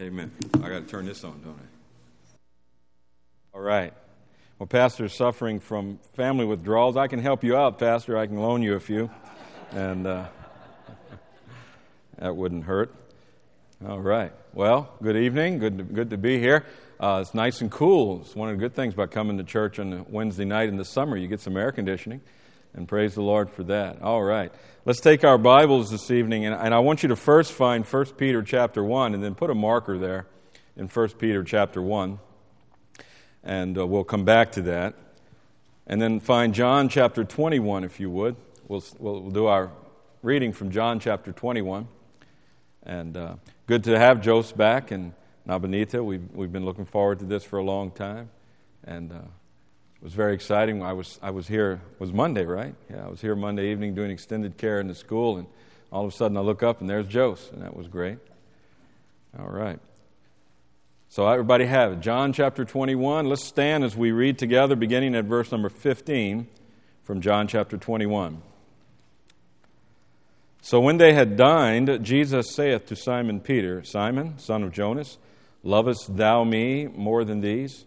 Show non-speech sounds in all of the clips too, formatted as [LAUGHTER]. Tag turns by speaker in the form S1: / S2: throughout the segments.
S1: Amen. I got to turn this on, don't I? All right. Well, Pastor's suffering from family withdrawals. I can help you out, Pastor. I can loan you a few. And uh, [LAUGHS] that wouldn't hurt. All right. Well, good evening. Good to, good to be here. Uh, it's nice and cool. It's one of the good things about coming to church on a Wednesday night in the summer. You get some air conditioning, and praise the Lord for that. All right. Let's take our Bibles this evening, and, and I want you to first find 1 Peter chapter 1, and then put a marker there in 1 Peter chapter 1, and uh, we'll come back to that. And then find John chapter 21, if you would. We'll, we'll do our reading from John chapter 21. And uh, good to have Jose back and Nabanita. We've, we've been looking forward to this for a long time. And uh, was very exciting. I was, I was here, was Monday, right? Yeah, I was here Monday evening doing extended care in the school. And all of a sudden I look up and there's Jose. And that was great. All right. So everybody have it. John chapter 21. Let's stand as we read together, beginning at verse number 15 from John chapter 21. So when they had dined, Jesus saith to Simon Peter, Simon, son of Jonas, lovest thou me more than these?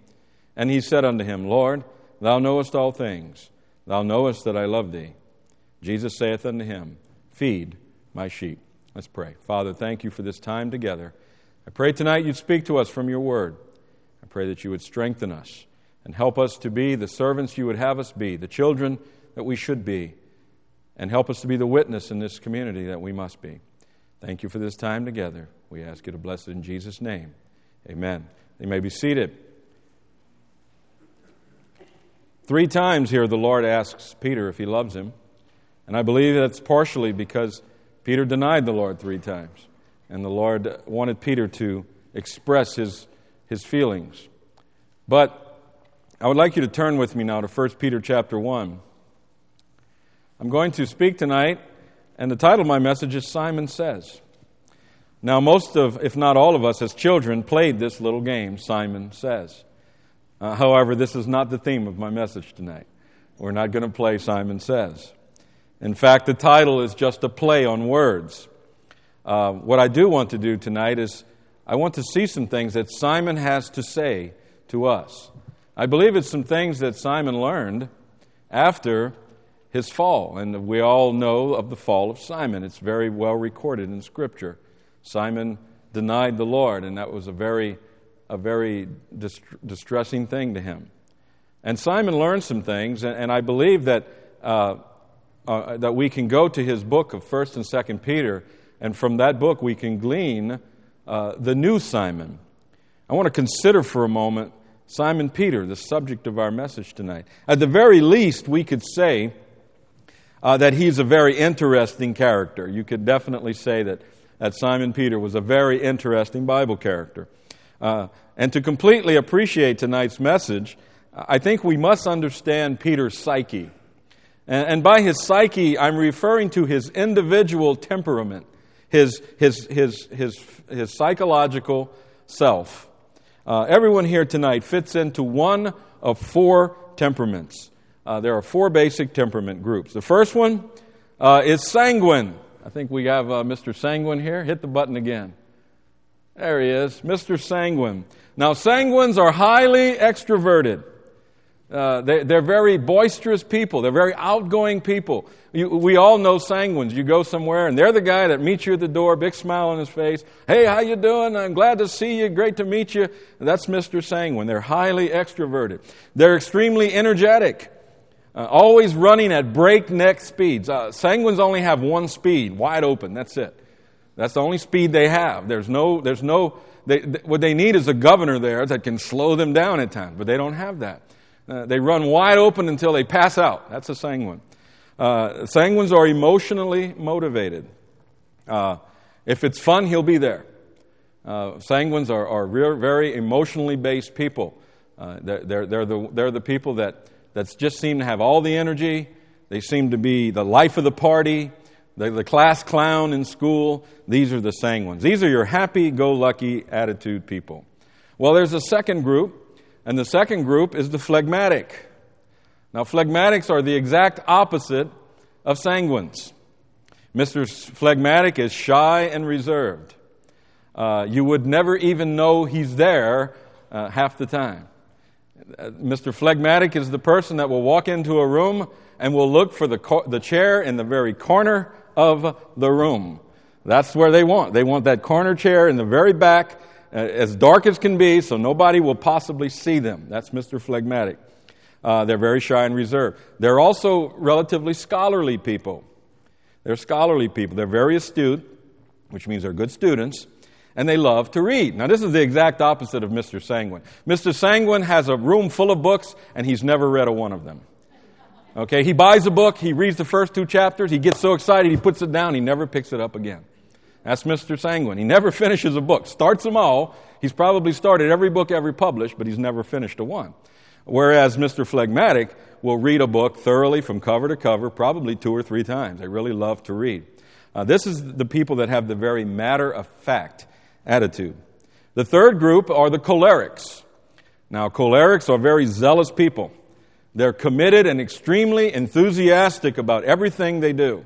S1: And he said unto him, Lord, thou knowest all things. Thou knowest that I love thee. Jesus saith unto him, Feed my sheep. Let's pray. Father, thank you for this time together. I pray tonight you'd speak to us from your word. I pray that you would strengthen us and help us to be the servants you would have us be, the children that we should be and help us to be the witness in this community that we must be. Thank you for this time together. We ask you to bless it in Jesus' name. Amen. You may be seated. Three times here, the Lord asks Peter if he loves him. And I believe that's partially because Peter denied the Lord three times. And the Lord wanted Peter to express his, his feelings. But I would like you to turn with me now to 1 Peter chapter 1. I'm going to speak tonight, and the title of my message is Simon Says. Now, most of, if not all of us as children, played this little game, Simon Says. Uh, however, this is not the theme of my message tonight. We're not going to play Simon Says. In fact, the title is just a play on words. Uh, what I do want to do tonight is I want to see some things that Simon has to say to us. I believe it's some things that Simon learned after his fall. And we all know of the fall of Simon. It's very well recorded in Scripture. Simon denied the Lord, and that was a very, a very distressing thing to him. And Simon learned some things, and, I believe that, uh, uh, that we can go to his book of 1st and 2nd Peter, and from that book we can glean uh, the new Simon. I want to consider for a moment Simon Peter, the subject of our message tonight. At the very least, we could say uh, that he's a very interesting character. You could definitely say that, that Simon Peter was a very interesting Bible character. Uh, and to completely appreciate tonight's message, I think we must understand Peter's psyche. And, and by his psyche, I'm referring to his individual temperament, his, his, his, his, his psychological self. Uh, everyone here tonight fits into one of four temperaments uh, there are four basic temperament groups. The first one uh, is sanguine. I think we have uh, Mr. Sanguine here. Hit the button again. There he is, Mr. Sanguine. Now, sanguines are highly extroverted. Uh, they, are very boisterous people. They're very outgoing people. You, we all know sanguines. You go somewhere, and they're the guy that meets you at the door, big smile on his face. Hey, how you doing? I'm glad to see you. Great to meet you. That's Mr. Sanguine. They're highly extroverted. They're extremely energetic. Uh, always running at breakneck speeds. Uh, sanguines only have one speed, wide open. That's it. That's the only speed they have. There's no, there's no, they, th- what they need is a governor there that can slow them down at times, but they don't have that. Uh, they run wide open until they pass out. That's a sanguine. Uh, sanguines are emotionally motivated. Uh, if it's fun, he'll be there. Uh, sanguines are, are very emotionally based people. Uh, they're, they're, they're, the, they're the people that, that just seem to have all the energy. They seem to be the life of the party, the, the class clown in school. These are the sanguines. These are your happy go lucky attitude people. Well, there's a second group, and the second group is the phlegmatic. Now, phlegmatics are the exact opposite of sanguines. Mr. Phlegmatic is shy and reserved. Uh, you would never even know he's there uh, half the time. Uh, Mr. Phlegmatic is the person that will walk into a room and will look for the, co- the chair in the very corner of the room. That's where they want. They want that corner chair in the very back, uh, as dark as can be, so nobody will possibly see them. That's Mr. Phlegmatic. Uh, they're very shy and reserved. They're also relatively scholarly people. They're scholarly people. They're very astute, which means they're good students, and they love to read. Now, this is the exact opposite of Mr. Sanguine. Mr. Sanguine has a room full of books, and he's never read a one of them. Okay, he buys a book, he reads the first two chapters, he gets so excited, he puts it down, he never picks it up again. That's Mr. Sanguine. He never [LAUGHS] finishes a book, starts them all. He's probably started every book ever published, but he's never finished a one. Whereas Mr. Phlegmatic will read a book thoroughly from cover to cover, probably two or three times. They really love to read. Uh, this is the people that have the very matter of fact attitude. The third group are the cholerics. Now, cholerics are very zealous people. They're committed and extremely enthusiastic about everything they do.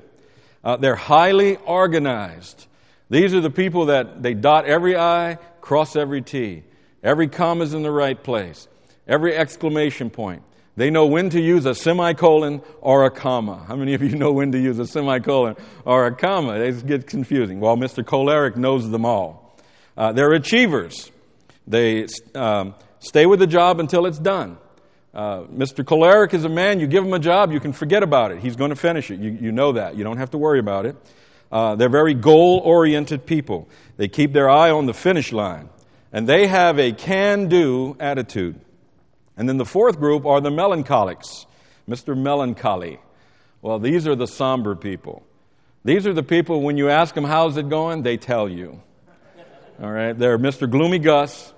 S1: Uh, they're highly organized. These are the people that they dot every I, cross every T. Every comma is in the right place every exclamation point. They know when to use a semicolon or a comma. How many of you know when to use a semicolon or a comma? It gets confusing. Well, Mr. Choleric knows them all. Uh, they're achievers. They um, stay with the job until it's done. Uh, Mr. Choleric is a man, you give him a job, you can forget about it. He's going to finish it. You, you know that. You don't have to worry about it. Uh, they're very goal oriented people. They keep their eye on the finish line. And they have a can do attitude. And then the fourth group are the melancholics, Mr. Melancholy. Well, these are the somber people. These are the people, when you ask them, how's it going, they tell you. All right? They're Mr. Gloomy Gus.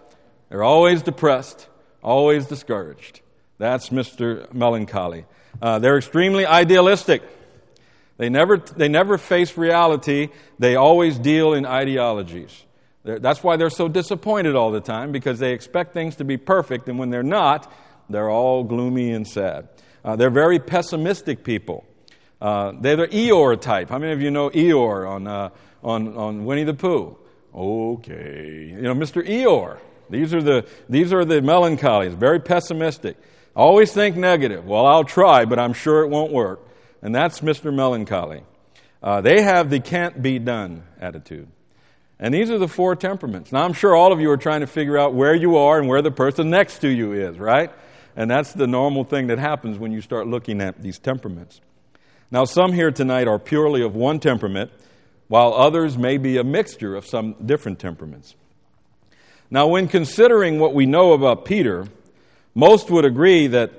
S1: They're always depressed, always discouraged. That's Mr. Melancholy. Uh, they're extremely idealistic. They never, they never face reality, they always deal in ideologies. They're, that's why they're so disappointed all the time, because they expect things to be perfect, and when they're not, they're all gloomy and sad. Uh, they're very pessimistic people. Uh, they're the Eeyore type. How many of you know Eeyore on, uh, on, on Winnie the Pooh? Okay. You know, Mr. Eeyore. These are the, these are the melancholies, very pessimistic. Always think negative. Well, I'll try, but I'm sure it won't work. And that's Mr. Melancholy. Uh, they have the can't be done attitude. And these are the four temperaments. Now, I'm sure all of you are trying to figure out where you are and where the person next to you is, right? And that's the normal thing that happens when you start looking at these temperaments. Now, some here tonight are purely of one temperament, while others may be a mixture of some different temperaments. Now, when considering what we know about Peter, most would agree that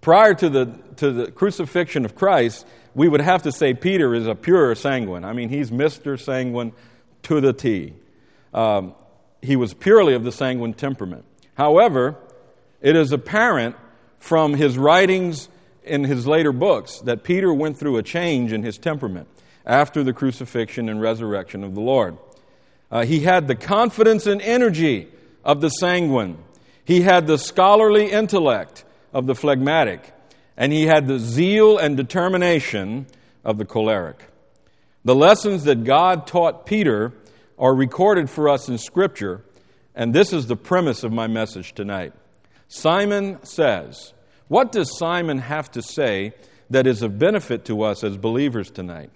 S1: prior to the, to the crucifixion of Christ, we would have to say Peter is a pure sanguine. I mean, he's Mr. Sanguine to the T. Um, he was purely of the sanguine temperament. However, it is apparent from his writings in his later books that Peter went through a change in his temperament after the crucifixion and resurrection of the Lord. Uh, he had the confidence and energy of the sanguine, he had the scholarly intellect of the phlegmatic, and he had the zeal and determination of the choleric. The lessons that God taught Peter are recorded for us in Scripture, and this is the premise of my message tonight. Simon says, What does Simon have to say that is of benefit to us as believers tonight?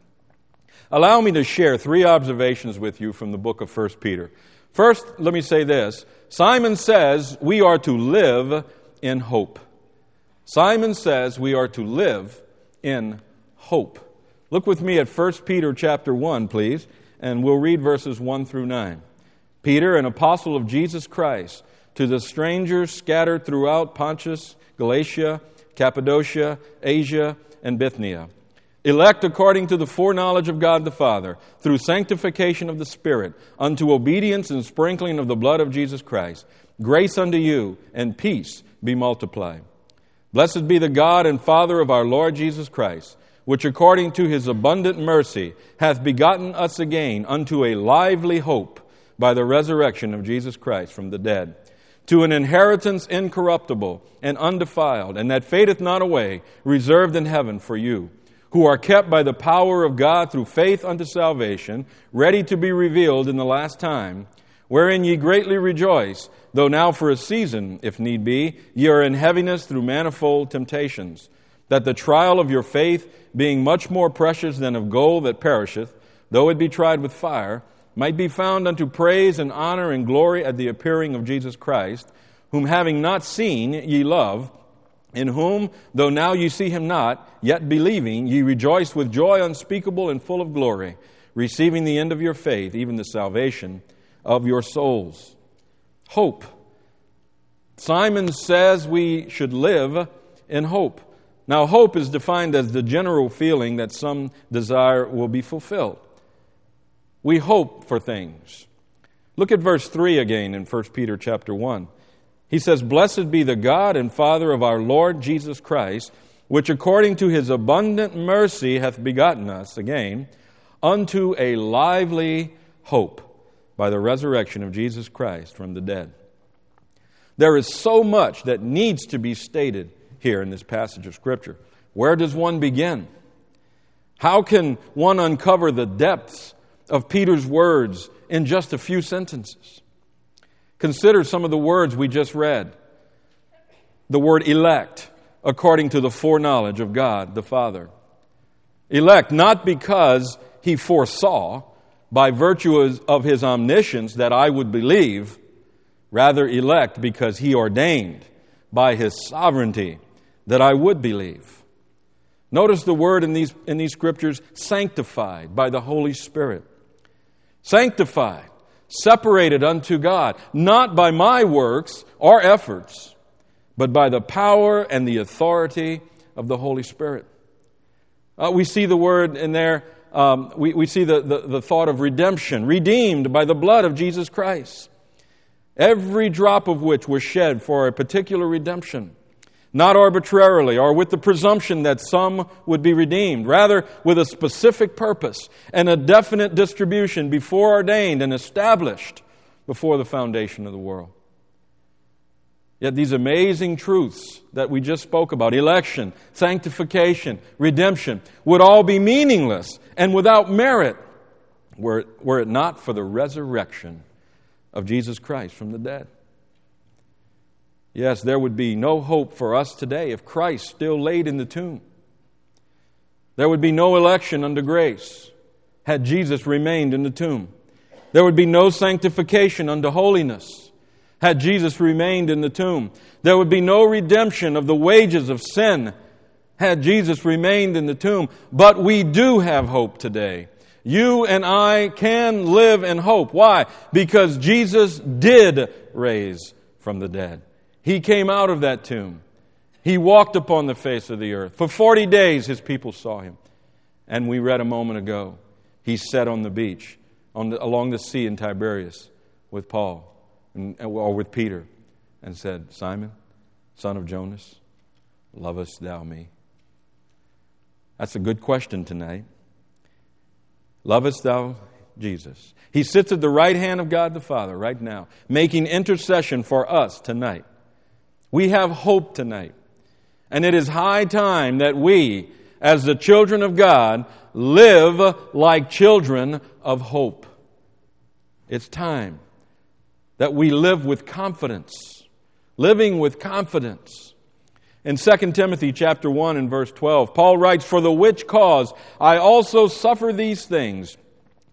S1: Allow me to share three observations with you from the book of 1 Peter. First, let me say this Simon says we are to live in hope. Simon says we are to live in hope. Look with me at 1 Peter chapter 1, please, and we'll read verses 1 through 9. Peter, an apostle of Jesus Christ, to the strangers scattered throughout Pontus, Galatia, Cappadocia, Asia, and Bithynia elect according to the foreknowledge of God the Father, through sanctification of the Spirit, unto obedience and sprinkling of the blood of Jesus Christ. Grace unto you and peace be multiplied. Blessed be the God and Father of our Lord Jesus Christ, which according to his abundant mercy hath begotten us again unto a lively hope by the resurrection of Jesus Christ from the dead to an inheritance incorruptible and undefiled, and that fadeth not away, reserved in heaven for you, who are kept by the power of God through faith unto salvation, ready to be revealed in the last time, wherein ye greatly rejoice, though now for a season, if need be, ye are in heaviness through manifold temptations, that the trial of your faith, being much more precious than of gold that perisheth, though it be tried with fire, might be found unto praise and honor and glory at the appearing of Jesus Christ, whom having not seen ye love, in whom, though now ye see him not, yet believing, ye rejoice with joy unspeakable and full of glory, receiving the end of your faith, even the salvation of your souls. Hope. Simon says we should live in hope. Now, hope is defined as the general feeling that some desire will be fulfilled. We hope for things. Look at verse 3 again in 1 Peter chapter 1. He says, Blessed be the God and Father of our Lord Jesus Christ, which according to his abundant mercy hath begotten us again unto a lively hope by the resurrection of Jesus Christ from the dead. There is so much that needs to be stated here in this passage of Scripture. Where does one begin? How can one uncover the depths of Peter's words in just a few sentences. Consider some of the words we just read. The word elect, according to the foreknowledge of God the Father. Elect, not because he foresaw, by virtue of his omniscience, that I would believe, rather, elect because he ordained by his sovereignty that I would believe. Notice the word in these, in these scriptures sanctified by the Holy Spirit sanctified, separated unto God, not by my works or efforts, but by the power and the authority of the Holy Spirit. Uh, we see the word in there, um, we, we see the, the, the thought of redemption, redeemed by the blood of Jesus Christ, every drop of which was shed for a particular redemption not arbitrarily or with the presumption that some would be redeemed, rather with a specific purpose and a definite distribution before ordained and established before the foundation of the world. Yet these amazing truths that we just spoke about election, sanctification, redemption would all be meaningless and without merit were it, were it not for the resurrection of Jesus Christ from the dead. Yes, there would be no hope for us today if Christ still laid in the tomb. There would be no election under grace had Jesus remained in the tomb. There would be no sanctification unto holiness had Jesus remained in the tomb. There would be no redemption of the wages of sin had Jesus remained in the tomb. But we do have hope today. You and I can live in hope. Why? Because Jesus did raise from the dead. He came out of that tomb. He walked upon the face of the earth. For 40 days, his people saw him. And we read a moment ago, he sat on the beach on the, along the sea in Tiberias with Paul and, or with Peter and said, Simon, son of Jonas, lovest thou me? That's a good question tonight. Lovest thou Jesus? He sits at the right hand of God the Father right now, making intercession for us tonight. We have hope tonight. And it is high time that we, as the children of God, live like children of hope. It's time that we live with confidence, living with confidence. In 2 Timothy chapter 1 and verse 12, Paul writes, For the which cause I also suffer these things.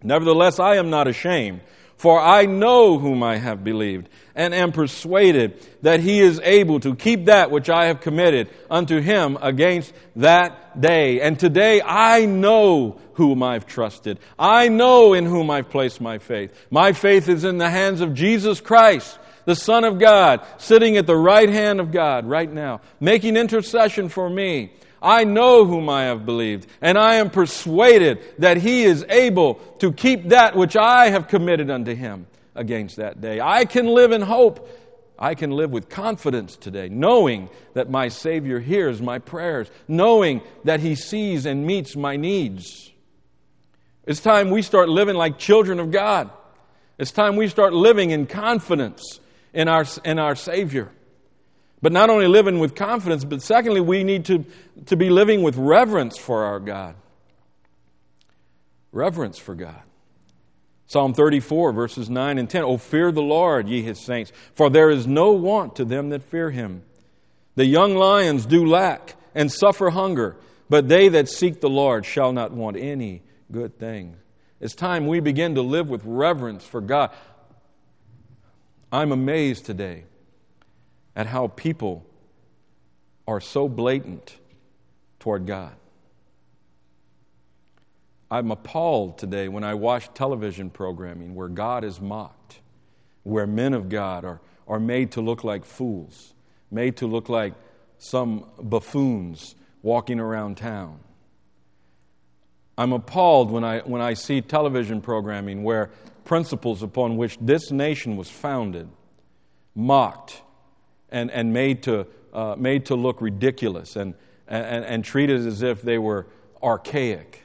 S1: Nevertheless, I am not ashamed for I know whom I have believed, and am persuaded that he is able to keep that which I have committed unto him against that day. And today I know whom I've trusted. I know in whom I've placed my faith. My faith is in the hands of Jesus Christ, the Son of God, sitting at the right hand of God right now, making intercession for me. I know whom I have believed, and I am persuaded that he is able to keep that which I have committed unto him against that day. I can live in hope. I can live with confidence today, knowing that my Savior hears my prayers, knowing that He sees and meets my needs. It's time we start living like children of God. It's time we start living in confidence in our, in our Savior. But not only living with confidence, but secondly, we need to, to be living with reverence for our God. Reverence for God. Psalm 34, verses 9 and 10. Oh, fear the Lord, ye his saints, for there is no want to them that fear him. The young lions do lack and suffer hunger, but they that seek the Lord shall not want any good thing. It's time we begin to live with reverence for God. I'm amazed today at how people are so blatant toward God. I'm appalled today when I watch television programming where God is mocked, where men of God are, are made to look like fools, made to look like some buffoons walking around town. I'm appalled when I, when I see television programming where principles upon which this nation was founded, mocked, and, and made, to, uh, made to look ridiculous and, and, and treated as if they were archaic.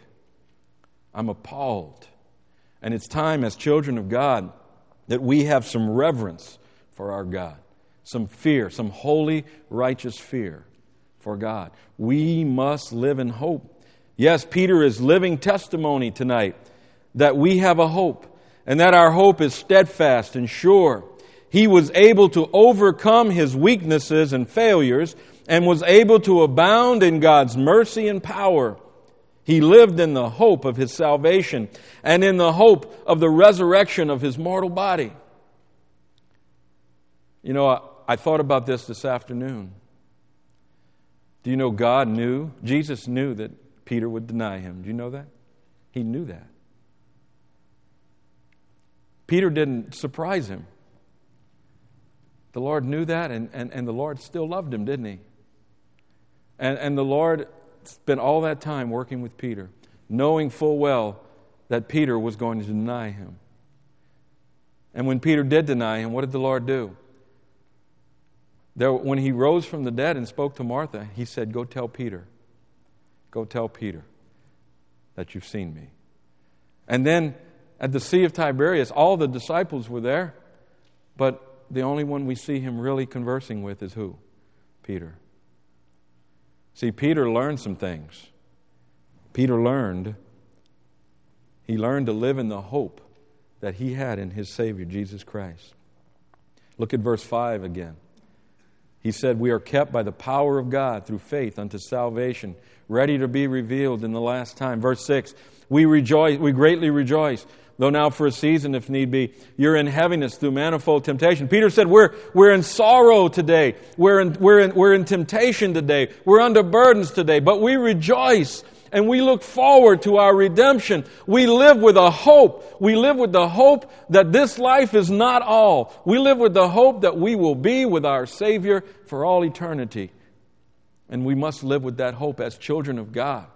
S1: I'm appalled. And it's time, as children of God, that we have some reverence for our God, some fear, some holy, righteous fear for God. We must live in hope. Yes, Peter is living testimony tonight that we have a hope and that our hope is steadfast and sure. He was able to overcome his weaknesses and failures and was able to abound in God's mercy and power. He lived in the hope of his salvation and in the hope of the resurrection of his mortal body. You know, I, I, thought about this this afternoon. Do you know God knew? Jesus knew that Peter would deny him. Do you know that? He knew that. Peter didn't surprise him. The Lord knew that, and, and, and the Lord still loved him, didn't he? And, and the Lord spent all that time working with Peter, knowing full well that Peter was going to deny him. And when Peter did deny him, what did the Lord do? There, when he rose from the dead and spoke to Martha, he said, Go tell Peter. Go tell Peter that you've seen me. And then at the Sea of Tiberias, all the disciples were there, but the only one we see him really conversing with is who? Peter. See, Peter learned some things. Peter learned, he learned to live in the hope that he had in his Savior, Jesus Christ. Look at verse 5 again. He said, We are kept by the power of God through faith unto salvation, ready to be revealed in the last time. Verse 6 We rejoice, we greatly rejoice, though now for a season, if need be, you're in heaviness through manifold temptation. Peter said, We're, we're in sorrow today. We're in, we're, in, we're in temptation today. We're under burdens today. But we rejoice and we look forward to our redemption. We live with a hope. We live with the hope that this life is not all. We live with the hope that we will be with our Savior for all eternity. And we must live with that hope as children of God.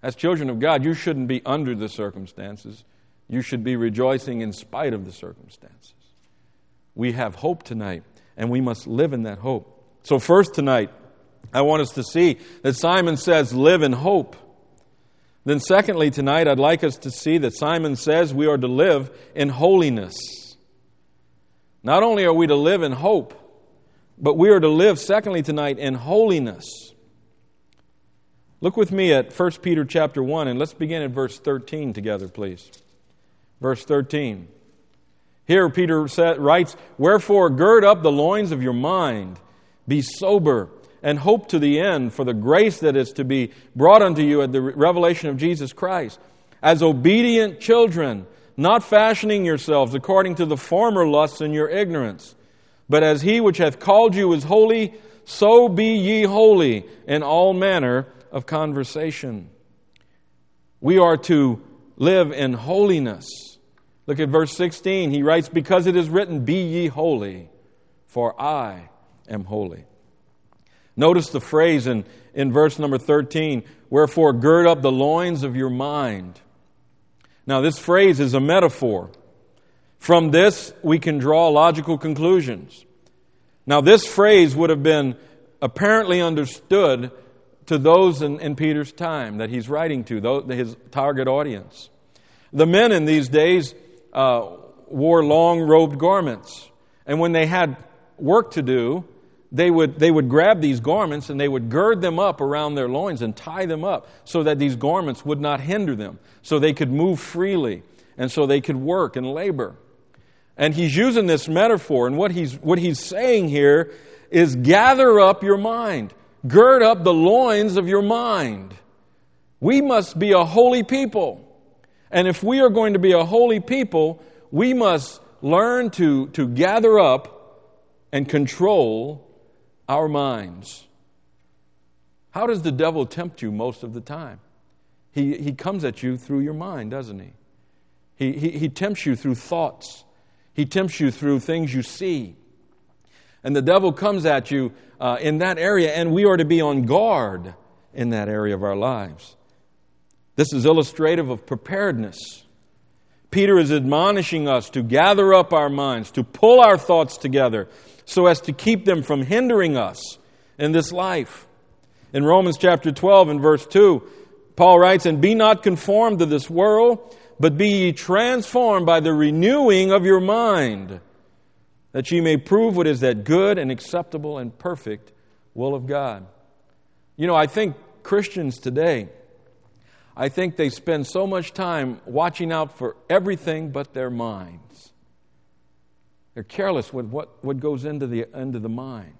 S1: As children of God, you shouldn't be under the circumstances. You should be rejoicing in spite of the circumstances. We have hope tonight, and we must live in that hope. So, first tonight, I want us to see that Simon says, live in hope. Then, secondly, tonight, I'd like us to see that Simon says we are to live in holiness. Not only are we to live in hope, but we are to live, secondly, tonight, in holiness. Look with me at 1 Peter chapter 1, and let's begin at verse 13 together, please. Verse 13. Here Peter writes, Wherefore gird up the loins of your mind, be sober, and hope to the end for the grace that is to be brought unto you at the revelation of Jesus Christ. As obedient children, not fashioning yourselves according to the former lusts in your ignorance, but as he which hath called you is holy, so be ye holy in all manner of conversation. We are to live in holiness. Look at verse 16. He writes, Because it is written, Be ye holy, for I am holy. Notice the phrase in, in verse number 13 Wherefore, gird up the loins of your mind. Now, this phrase is a metaphor. From this, we can draw logical conclusions. Now, this phrase would have been apparently understood to those in, in Peter's time that he's writing to, those, his target audience. The men in these days uh, wore long robed garments, and when they had work to do, they would, they would grab these garments and they would gird them up around their loins and tie them up so that these garments would not hinder them, so they could move freely and so they could work and labor. And he's using this metaphor, and what he's, what he's saying here is gather up your mind, gird up the loins of your mind. We must be a holy people. And if we are going to be a holy people, we must learn to, to gather up and control our minds. How does the devil tempt you most of the time? He, he comes at you through your mind, doesn't he? He, he? he tempts you through thoughts, he tempts you through things you see. And the devil comes at you uh, in that area, and we are to be on guard in that area of our lives. This is illustrative of preparedness. Peter is admonishing us to gather up our minds, to pull our thoughts together, so as to keep them from hindering us in this life. In Romans chapter 12 and verse 2, Paul writes, And be not conformed to this world, but be ye transformed by the renewing of your mind, that ye may prove what is that good and acceptable and perfect will of God. You know, I think Christians today, I think they spend so much time watching out for everything but their minds. They're careless with what, what goes into the, into the mind.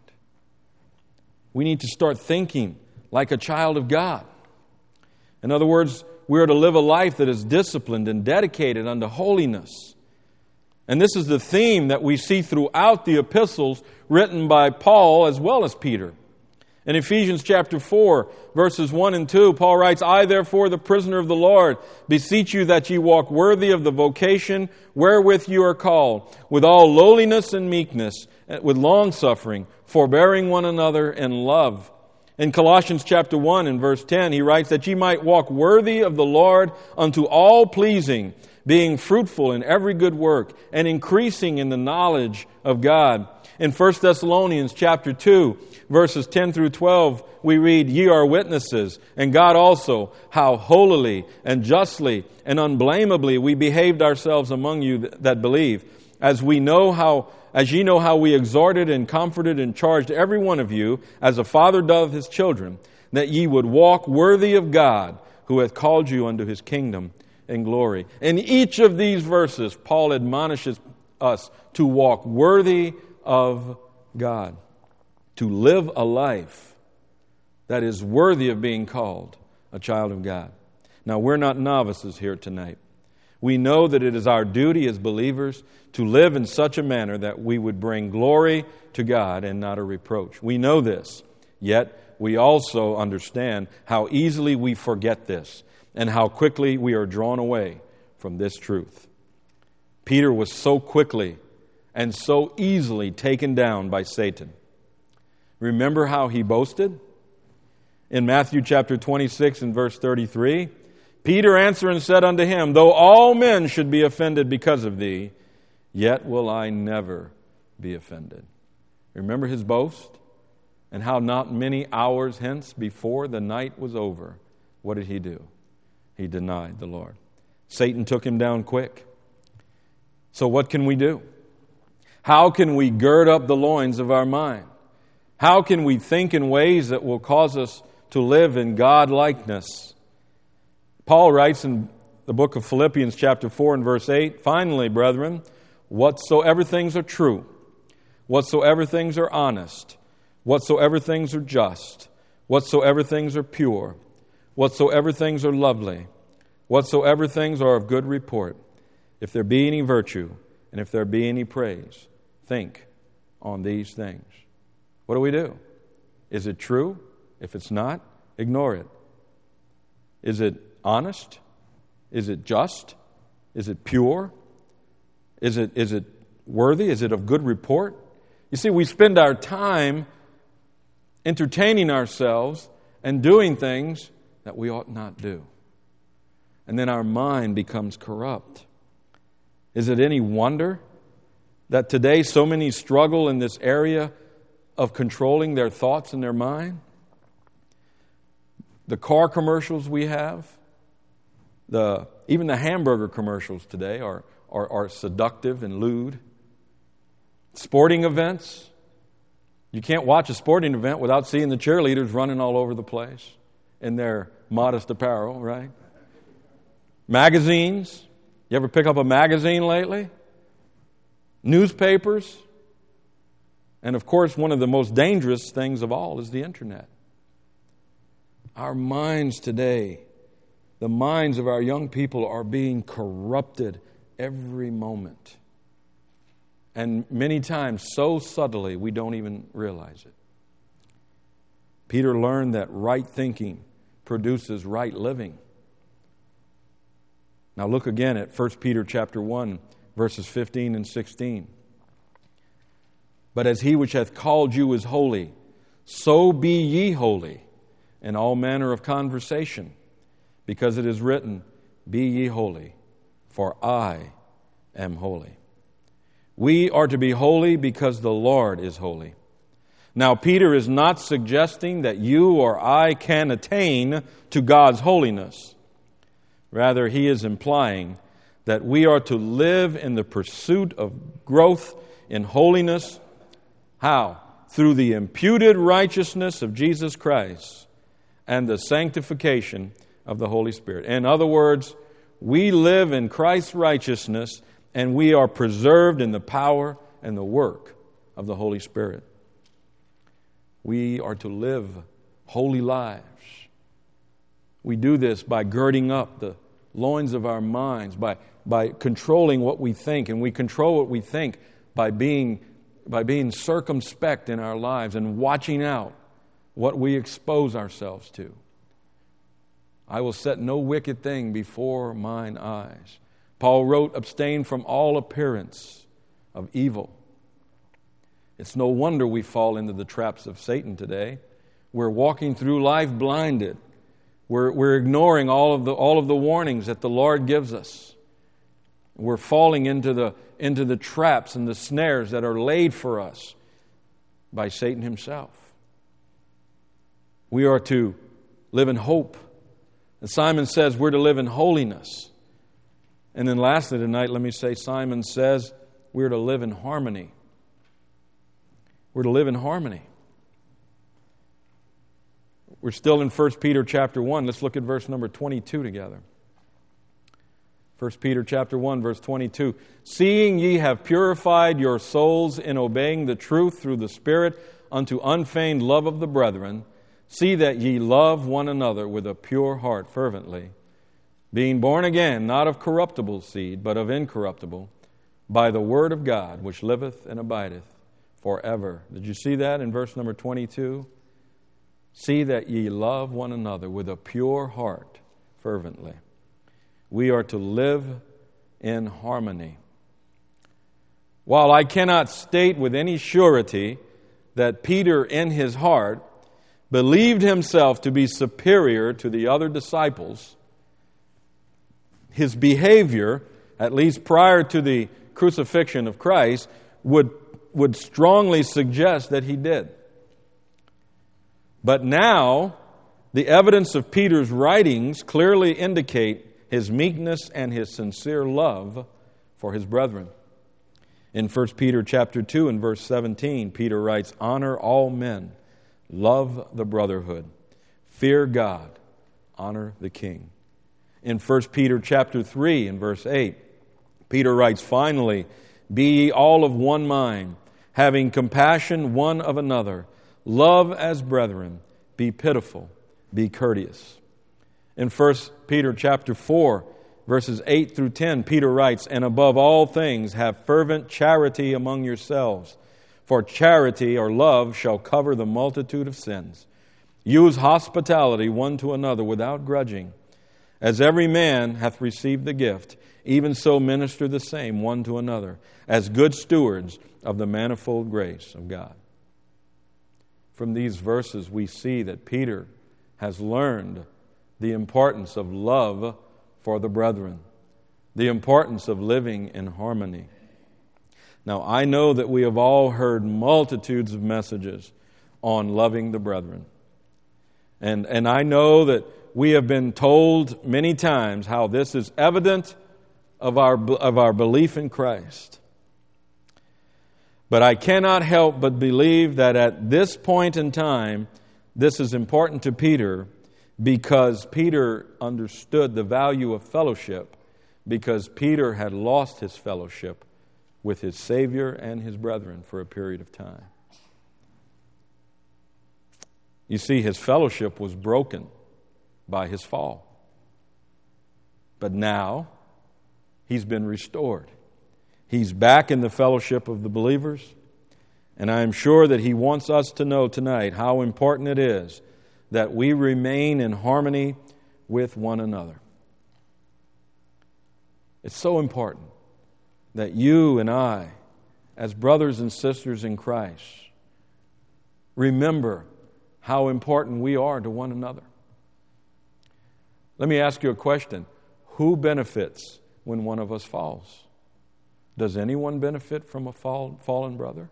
S1: We need to start thinking like a child of God. In other words, we are to live a life that is disciplined and dedicated unto holiness. And this is the theme that we see throughout the epistles written by Paul as well as Peter. In Ephesians chapter 4, verses 1 and 2, Paul writes, I, therefore, the prisoner of the Lord, beseech you that ye walk worthy of the vocation wherewith you are called, with all lowliness and meekness, with long suffering, forbearing one another in love. In Colossians chapter 1 and verse 10, he writes that ye might walk worthy of the Lord unto all pleasing, being fruitful in every good work, and increasing in the knowledge of God. In 1 Thessalonians chapter 2, verses 10 through 12, we read, Ye are witnesses, and God also, how holily and justly and unblameably we behaved ourselves among you that believe, as we know how as ye know how we exhorted and comforted and charged every one of you, as a father doth his children, that ye would walk worthy of God, who hath called you unto his kingdom and glory. In each of these verses, Paul admonishes us to walk worthy of God to live a life that is worthy of being called a child of God. Now, we're not novices here tonight. We know that it is our duty as believers to live in such a manner that we would bring glory to God and not a reproach. We know this, yet we also understand how easily we forget this and how quickly we are drawn away from this truth. Peter was so quickly and so easily taken down by Satan. Remember how he boasted? In Matthew chapter 26 and verse 33, Peter answered and said unto him, Though all men should be offended because of thee, yet will I never be offended. Remember his boast? And how not many hours hence, before the night was over, what did he do? He denied the Lord. Satan took him down quick. So, what can we do? How can we gird up the loins of our mind? How can we think in ways that will cause us to live in God likeness? Paul writes in the book of Philippians, chapter 4, and verse 8 Finally, brethren, whatsoever things are true, whatsoever things are honest, whatsoever things are just, whatsoever things are pure, whatsoever things are lovely, whatsoever things are of good report, if there be any virtue, and if there be any praise, think on these things. What do we do? Is it true? If it's not, ignore it. Is it honest? Is it just? Is it pure? Is it, is it worthy? Is it of good report? You see, we spend our time entertaining ourselves and doing things that we ought not do. And then our mind becomes corrupt. Is it any wonder that today so many struggle in this area of controlling their thoughts and their mind? The car commercials we have, the, even the hamburger commercials today are, are, are seductive and lewd. Sporting events, you can't watch a sporting event without seeing the cheerleaders running all over the place in their modest apparel, right? Magazines. You ever pick up a magazine lately? Newspapers. And of course, one of the most dangerous things of all is the internet. Our minds today, the minds of our young people are being corrupted every moment. And many times, so subtly, we don't even realize it. Peter learned that right thinking produces right living. Now look again at 1 Peter chapter 1 verses 15 and 16. But as he which hath called you is holy, so be ye holy in all manner of conversation, because it is written, Be ye holy, for I am holy. We are to be holy because the Lord is holy. Now, Peter is not suggesting that you or I can attain to God's holiness. Rather, he is implying that we are to live in the pursuit of growth in holiness. How? Through the imputed righteousness of Jesus Christ and the sanctification of the Holy Spirit. In other words, we live in Christ's righteousness and we are preserved in the power and the work of the Holy Spirit. We are to live holy lives. We do this by girding up the loins of our minds, by, by controlling what we think, and we control what we think by being, by being circumspect in our lives and watching out what we expose ourselves to. I will set no wicked thing before mine eyes. Paul wrote, abstain from all appearance of evil. It's no wonder we fall into the traps of Satan today. We're walking through life blinded. We're, we're ignoring all of, the, all of the warnings that the Lord gives us. We're falling into the, into the traps and the snares that are laid for us by Satan himself. We are to live in hope. And Simon says we're to live in holiness. And then lastly tonight, let me say Simon says we're to live in harmony. We're to live in harmony. We're still in 1 Peter chapter 1. Let's look at verse number 22 together. 1 Peter chapter 1 verse 22 Seeing ye have purified your souls in obeying the truth through the spirit unto unfeigned love of the brethren see that ye love one another with a pure heart fervently being born again, not of corruptible seed, but of incorruptible, by the word of God, which liveth and abideth forever. Did you see that in verse number 22? See that ye love one another with a pure heart fervently. We are to live in harmony. While I cannot state with any surety that Peter, in his heart, believed himself to be superior to the other disciples, his behavior, at least prior to the crucifixion of Christ, would, would strongly suggest that he did. But now, the evidence of Peter's writings clearly indicate his meekness and his sincere love for his brethren. In 1 Peter chapter 2 and verse 17, Peter writes, "Honor all men, love the brotherhood, fear God, honor the king." in 1 Peter chapter 3 and verse 8. Peter writes, Finally, be ye all of one mind, having compassion one of another, love as brethren, be pitiful, be courteous. In 1 Peter chapter 4, verses 8 through 10, Peter writes, And above all things, have fervent charity among yourselves, for charity or love shall cover the multitude of sins. Use hospitality one to another without grudging. As every man hath received the gift, even so minister the same one to another, as good stewards of the manifold grace of God. from these verses, we see that Peter has learned the importance of love for the brethren, the importance of living in harmony. Now, I know that we have all heard multitudes of messages on loving the brethren. And, and I know that we have been told many times how this is evident of our, of our belief in Christ. But I cannot help but believe that at this point in time, this is important to Peter because Peter understood the value of fellowship because Peter had lost his fellowship with his Savior and his brethren for a period of time. You see, his fellowship was broken by his fall. But now, he's been restored. He's back in the fellowship of the believers. And I am sure that he wants us to know tonight how important it is that we remain in harmony with one another. It's so important that you and I, as brothers and sisters in Christ, remember how important we are to one another. Let me ask you a question Who benefits when one of us falls? Does anyone benefit from a fall, fallen brother?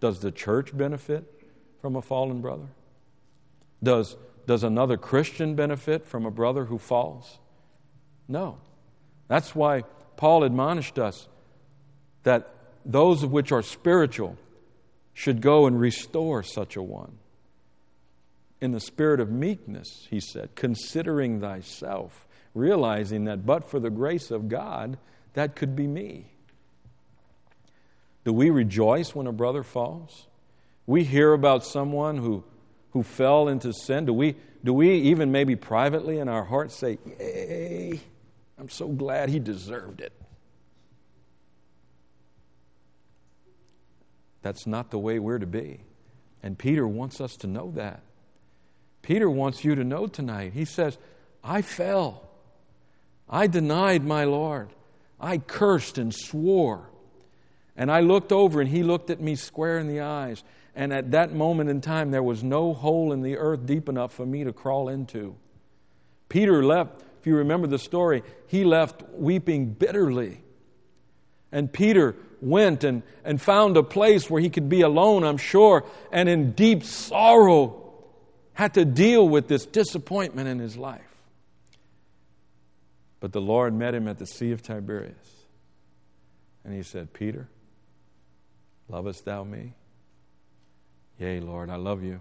S1: Does the church benefit from a fallen brother? Does, does another Christian benefit from a brother who falls? No. That's why Paul admonished us that those of which are spiritual should go and restore such a one. In the spirit of meekness, he said, considering thyself, realizing that but for the grace of God, that could be me. Do we rejoice when a brother falls? We hear about someone who, who fell into sin. Do we, do we even maybe privately in our hearts say, Yay, I'm so glad he deserved it? That's not the way we're to be. And Peter wants us to know that. Peter wants you to know tonight. He says, I fell. I denied my Lord. I cursed and swore. And I looked over and he looked at me square in the eyes. And at that moment in time, there was no hole in the earth deep enough for me to crawl into. Peter left, if you remember the story, he left weeping bitterly. And Peter went and, and found a place where he could be alone, I'm sure, and in deep sorrow had to deal with this disappointment in his life. But the Lord met him at the Sea of Tiberias. And he said, Peter, lovest thou me? Yea, Lord, I love you.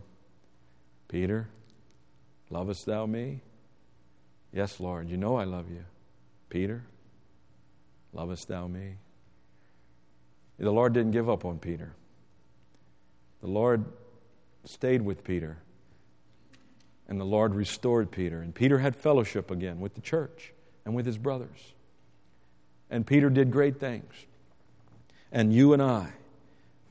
S1: Peter, lovest thou me? Yes, Lord, you know I love you. Peter, lovest thou me? The Lord didn't give up on Peter. The Lord stayed with Peter. And the Lord restored Peter. And Peter had fellowship again with the church and with his brothers. And Peter did great things. And you and I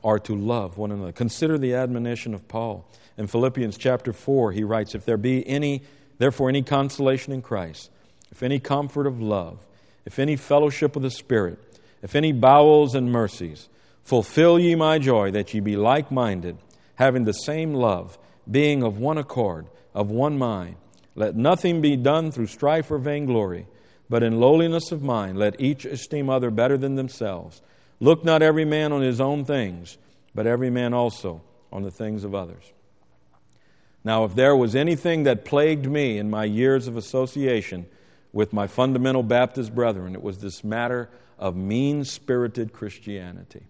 S1: are to love one another. Consider the admonition of Paul. In Philippians chapter 4, he writes, If there be any, therefore, any consolation in Christ, if any comfort of love, if any fellowship of the Spirit, if any bowels and mercies, fulfill ye my joy, that ye be like minded, having the same love, being of one accord, of one mind. Let nothing be done through strife or vainglory, but in lowliness of mind let each esteem other better than themselves. Look not every man on his own things, but every man also on the things of others. Now, if there was anything that plagued me in my years of association with my fundamental Baptist brethren, it was this matter of mean spirited Christianity.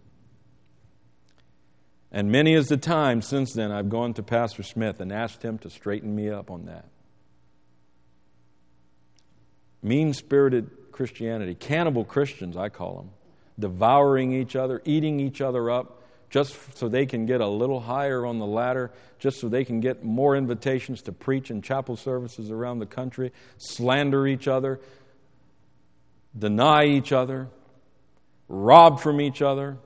S1: And many is the time since then I've gone to Pastor Smith and asked him to straighten me up on that. Mean spirited Christianity, cannibal Christians, I call them, devouring each other, eating each other up just so they can get a little higher on the ladder, just so they can get more invitations to preach in chapel services around the country, slander each other, deny each other, rob from each other,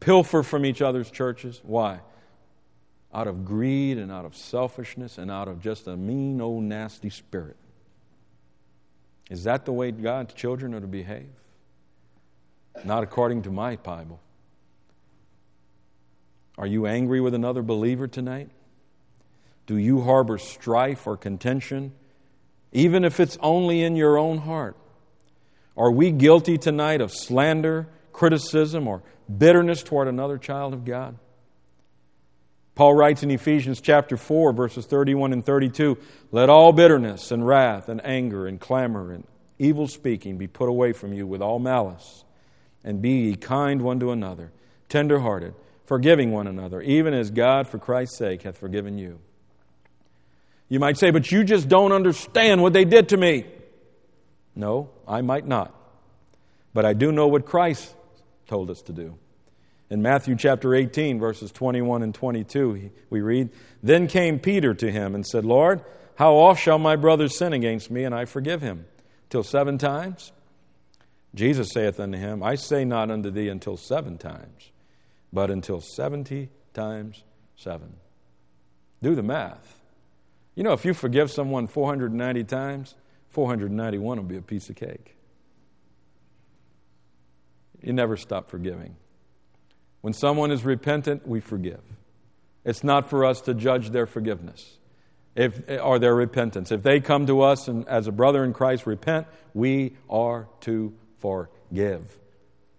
S1: pilfer from each other's churches. Why? Out of greed and out of selfishness and out of just a mean, old, nasty spirit. Is that the way God's children are to behave? Not according to my Bible. Are you angry with another believer tonight? Do you harbor strife or contention, even if it's only in your own heart? Are we guilty tonight of slander, criticism, or bitterness toward another child of God? Paul writes in Ephesians chapter 4, verses 31 and 32 Let all bitterness and wrath and anger and clamor and evil speaking be put away from you with all malice, and be ye kind one to another, tender hearted, forgiving one another, even as God for Christ's sake hath forgiven you. You might say, but you just don't understand what they did to me. No, I might not. But I do know what Christ told us to do. In Matthew chapter 18, verses 21 and 22, we read, Then came Peter to him and said, Lord, how oft shall my brother sin against me, and I forgive him? Till seven times? Jesus saith unto him, I say not unto thee until seven times, but until seventy times seven. Do the math. You know, if you forgive someone 490 times, 491 will be a piece of cake. You never stop forgiving. When someone is repentant, we forgive. It's not for us to judge their forgiveness if, or their repentance. If they come to us and as a brother in Christ repent, we are to forgive.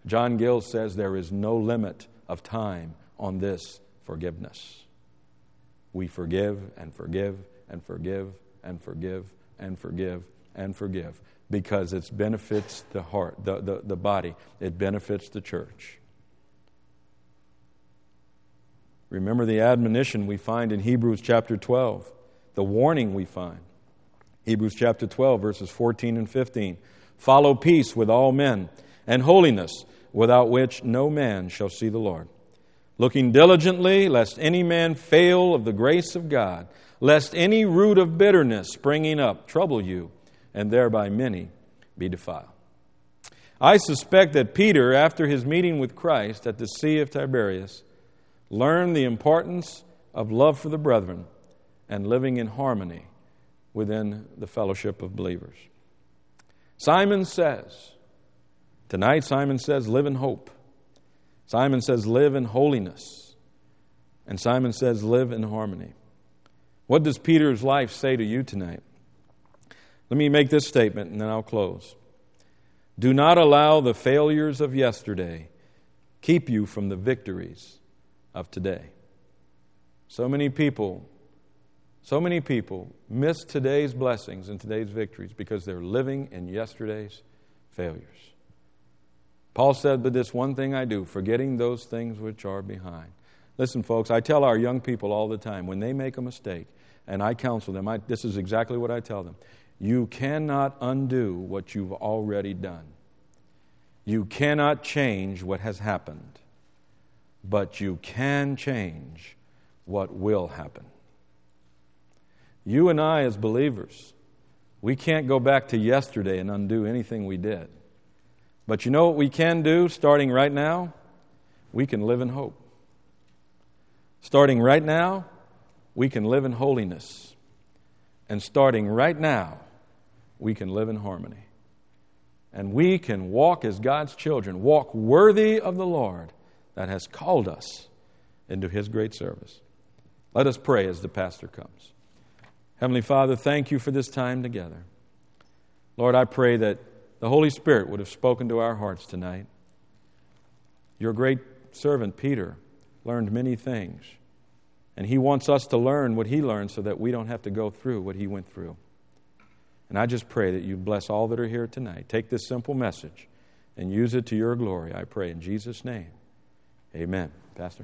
S1: John Gill says there is no limit of time on this forgiveness. We forgive and forgive and forgive and forgive and forgive and forgive because it benefits the heart, the, the, the body, it benefits the church. Remember the admonition we find in Hebrews chapter 12, the warning we find. Hebrews chapter 12, verses 14 and 15. Follow peace with all men and holiness, without which no man shall see the Lord. Looking diligently, lest any man fail of the grace of God lest any root of bitterness springing up trouble you, and thereby many be defiled. I suspect that Peter, after his meeting with Christ at the Sea of Tiberias, learned the importance of love for the brethren and living in harmony within the fellowship of believers. Simon says, tonight, Simon says, live in hope. Simon says, live in holiness. And Simon says, live in harmony. What does Peter's life say to you tonight? Let me make this statement and then I'll close. Do not allow the failures of yesterday keep you from the victories of today. So many people, so many people miss today's blessings and today's victories because they're living in yesterday's failures. Paul said, But this one thing I do, forgetting those things which are behind. Listen, folks, I tell our young people all the time when they make a mistake, and I counsel them, I, this is exactly what I tell them. You cannot undo what you've already done. You cannot change what has happened, but you can change what will happen. You and I, as believers, we can't go back to yesterday and undo anything we did. But you know what we can do starting right now? We can live in hope. Starting right now, we can live in holiness. And starting right now, we can live in harmony. And we can walk as God's children, walk worthy of the Lord that has called us into his great service. Let us pray as the pastor comes. Heavenly Father, thank you for this time together. Lord, I pray that the Holy Spirit would have spoken to our hearts tonight. Your great servant, Peter, learned many things. And he wants us to learn what he learned so that we don't have to go through what he went through. And I just pray that you bless all that are here tonight. Take this simple message and use it to your glory, I pray in Jesus' name. Amen. Pastor?